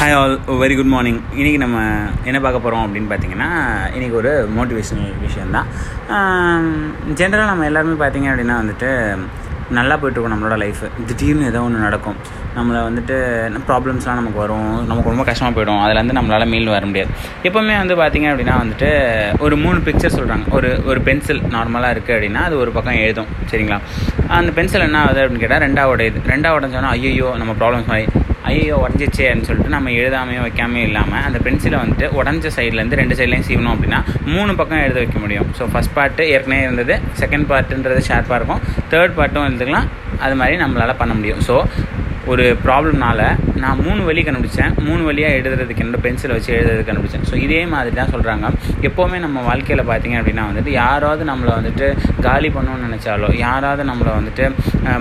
Hi all very good morning இன்றைக்கி நம்ம என்ன பார்க்க போகிறோம் அப்படின்னு பார்த்தீங்கன்னா இன்றைக்கி ஒரு மோட்டிவேஷனல் விஷயந்தான் ஜென்ரலாக நம்ம எல்லாருமே பார்த்தீங்க அப்படின்னா வந்துட்டு நல்லா போயிட்டுருக்கோம் நம்மளோட லைஃப் திடீர்னு ஏதோ ஒன்று நடக்கும். நம்மளை வந்துட்டு ப்ராப்ளம்ஸ்லாம் நமக்கு வரும். நமக்கு ரொம்ப கஷ்டமாக போயிடும். அதுலேருந்து நம்மளால் மீள் வர முடியாது. எப்போவுமே வந்து பார்த்தீங்க அப்படின்னா வந்துட்டு ஒரு மூணு பிக்சர் சொல்கிறாங்க ஒரு ஒரு பென்சில் நார்மலாக இருக்குது அப்படின்னா அது ஒரு பக்கம் எழுதும். சரிங்களா? அந்த பென்சில் என்ன ஆகுது அப்படின்னு கேட்டால் ரெண்டாவோட இது ரெண்டாவோட உடஞ்சோன்னா ஐயோ நம்ம ப்ராப்ளம்ஸ் மாதிரி ஐயோ உடஞ்சிச்சேன்னு சொல்லிட்டு நம்ம எழுதாமையோ வைக்காமையோ இல்லாமல் அந்த பென்சிலை வந்துட்டு உடஞ்ச சைட்லேருந்து ரெண்டு சைட்லையும் சீவணும் அப்படின்னா மூணு பக்கம் எழுத வைக்க முடியும். ஸோ ஃபஸ்ட் பார்ட்டு ஏற்கனவே இருந்தது செகண்ட் பார்ட்டுன்றது ஷார்ப்பாக இருக்கும். தேர்ட் பார்ட்டும் எழுதுக்கலாம். அது மாதிரி நம்மளால் பண்ண முடியும். ஸோ ஒரு ப்ராப்ளம்னால நான் மூணு வழி கண்டுபிடிச்சேன். மூணு வழியாக எழுதுறதுக்கு என்னோட பென்சிலை வச்சு எழுதுறதுக்கு கண்டுபிடிச்சேன். ஸோ இதே மாதிரி தான் சொல்கிறாங்க எப்போவுமே நம்ம வாழ்க்கையில் பார்த்தீங்க அப்படின்னா வந்துட்டு யாராவது நம்மளை வந்துட்டு காலி பண்ணணும்னு நினச்சாலோ யாராவது நம்மளை வந்துட்டு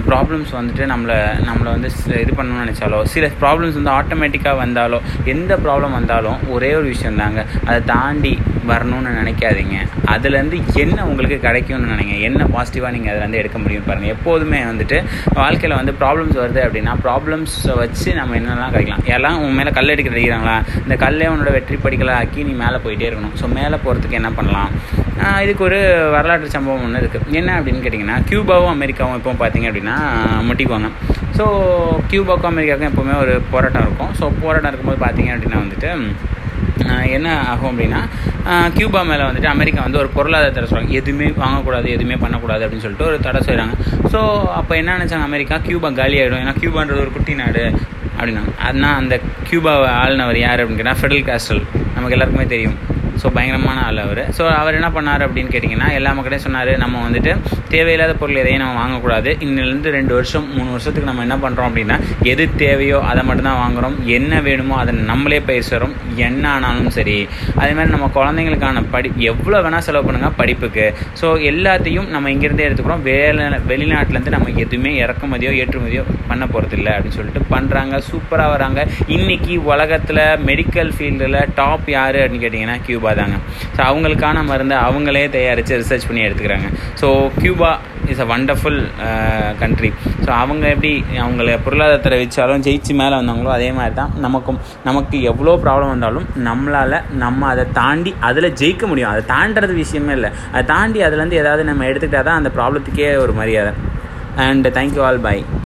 ப்ராப்ளம்ஸ் வந்துட்டு நம்மளை நம்மளை வந்து இது பண்ணணும்னு நினச்சாலோ சில ப்ராப்ளம்ஸ் வந்து ஆட்டோமேட்டிக்காக வந்தாலோ எந்த ப்ராப்ளம் வந்தாலும் ஒரே ஒரு விஷயம் தாங்க. அதை தாண்டி வரணும்னு நினைக்காதீங்க. அதுலேருந்து என்ன உங்களுக்கு கிடைக்கும்னு நினைங்க. என்ன பாசிட்டிவாக நீங்கள் அதுலேருந்து எடுக்க முடியும் பாருங்கள் எப்போதுமே வந்துட்டு வாழ்க்கையில் வந்து ப்ராப்ளம்ஸ் வருது அப்படின்னா ப்ராப்ளம்ஸை வச்சு நம்ம என்னெல்லாம் கிடைக்கலாம். எல்லாம் உன் மேலே கல் அடிக்க அடிக்கிறாங்களா இந்த கல்லே உன்னோட வெற்றி படிக்கலாம் ஆக்கி நீ மேலே போயிட்டே இருக்கணும். ஸோ மேலே போகிறதுக்கு என்ன பண்ணலாம்? இதுக்கு ஒரு வரலாற்று சம்பவம் ஒன்று இருக்குது என்ன அப்படின்னு கேட்டிங்கன்னா கியூபாவும் அமெரிக்காவும் இப்போ பார்த்தீங்க அப்படின்னா முட்டிக்குவாங்க. ஸோ கியூபாவுக்கும் அமெரிக்காவுக்கும் எப்போவுமே ஒரு போராட்டம் இருக்கும். ஸோ போராட்டம் இருக்கும்போது பார்த்தீங்க அப்படின்னா வந்துட்டு என்ன ஆகும் அப்படின்னா கியூபா மேலே வந்துட்டு அமெரிக்கா வந்து ஒரு பொருளாதாரத்தை சொல்கிறாங்க எதுவுமே வாங்கக்கூடாது எதுவுமே பண்ணக்கூடாது அப்படின்னு சொல்லிட்டு ஒரு தடை செய்கிறாங்க ஸோ அப்போ என்ன நினச்சாங்க அமெரிக்கா? கியூபா காலி ஆகிடும் ஏன்னா கியூபான்றது ஒரு குட்டி நாடு அப்படின்னாங்க. அதனால் அந்த கியூபா ஆளுநவர் யார் அப்படின்னு கேட்டால் ஃபெடரல் காஸ்டல் நமக்கு எல்லாருக்குமே தெரியும். ஸோ பயங்கரமான ஆள் அவர். ஸோ அவர் என்ன பண்ணார் அப்படின்னு கேட்டிங்கன்னா எல்லா மக்களையும் சொன்னார் நம்ம வந்துட்டு தேவையில்லாத பொருள் எதையும் நம்ம வாங்கக்கூடாது. இன்னிலேருந்து ரெண்டு வருஷம் மூணு வருஷத்துக்கு நம்ம என்ன பண்ணுறோம் அப்படின்னா எது தேவையோ அதை மட்டும்தான் வாங்குகிறோம் என்ன வேணுமோ அதை நம்மளே பேசுகிறோம் என்ன ஆனாலும் சரி. அதேமாதிரி நம்ம குழந்தைங்களுக்கான படி எவ்வளோ வேணால் செலவு பண்ணுங்கள் படிப்புக்கு. ஸோ எல்லாத்தையும் நம்ம இங்கேருந்தே எடுத்துக்கிறோம். வேலை வெளிநாட்டிலேருந்து நம்ம எதுவுமே இறக்குமதியோ ஏற்றுமதியோ பண்ண போகிறதில்ல அப்படின்னு சொல்லிட்டு பண்ணுறாங்க சூப்பராக வராங்க. இன்றைக்கி உலகத்தில் மெடிக்கல் ஃபீல்டில் டாப் யார் அப்படின்னு கேட்டிங்கன்னா கியூபா கியூபா தாங்க ஸோ அவங்களுக்கான மருந்தை அவங்களே தயாரித்து ரிசர்ச் பண்ணி எடுத்துக்கிறாங்க. So Cuba is a wonderful country so அவங்க எப்படி அவங்கள பொருளாதாரத்தை வச்சாலும் ஜெயிச்சு மேலே வந்தாங்களோ அதே மாதிரி தான் நமக்கும். நமக்கு எவ்வளோ ப்ராப்ளம் வந்தாலும் நம்மளால் நம்ம அதை தாண்டி அதில் ஜெயிக்க முடியும். அதை தாண்டுறது விஷயமே இல்லை. அதை தாண்டி அதுலேருந்து ஏதாவது நம்ம எடுத்துக்கிட்டால் தான் அந்த ப்ராப்ளத்துக்கே ஒரு மரியாதை. And thank you all bye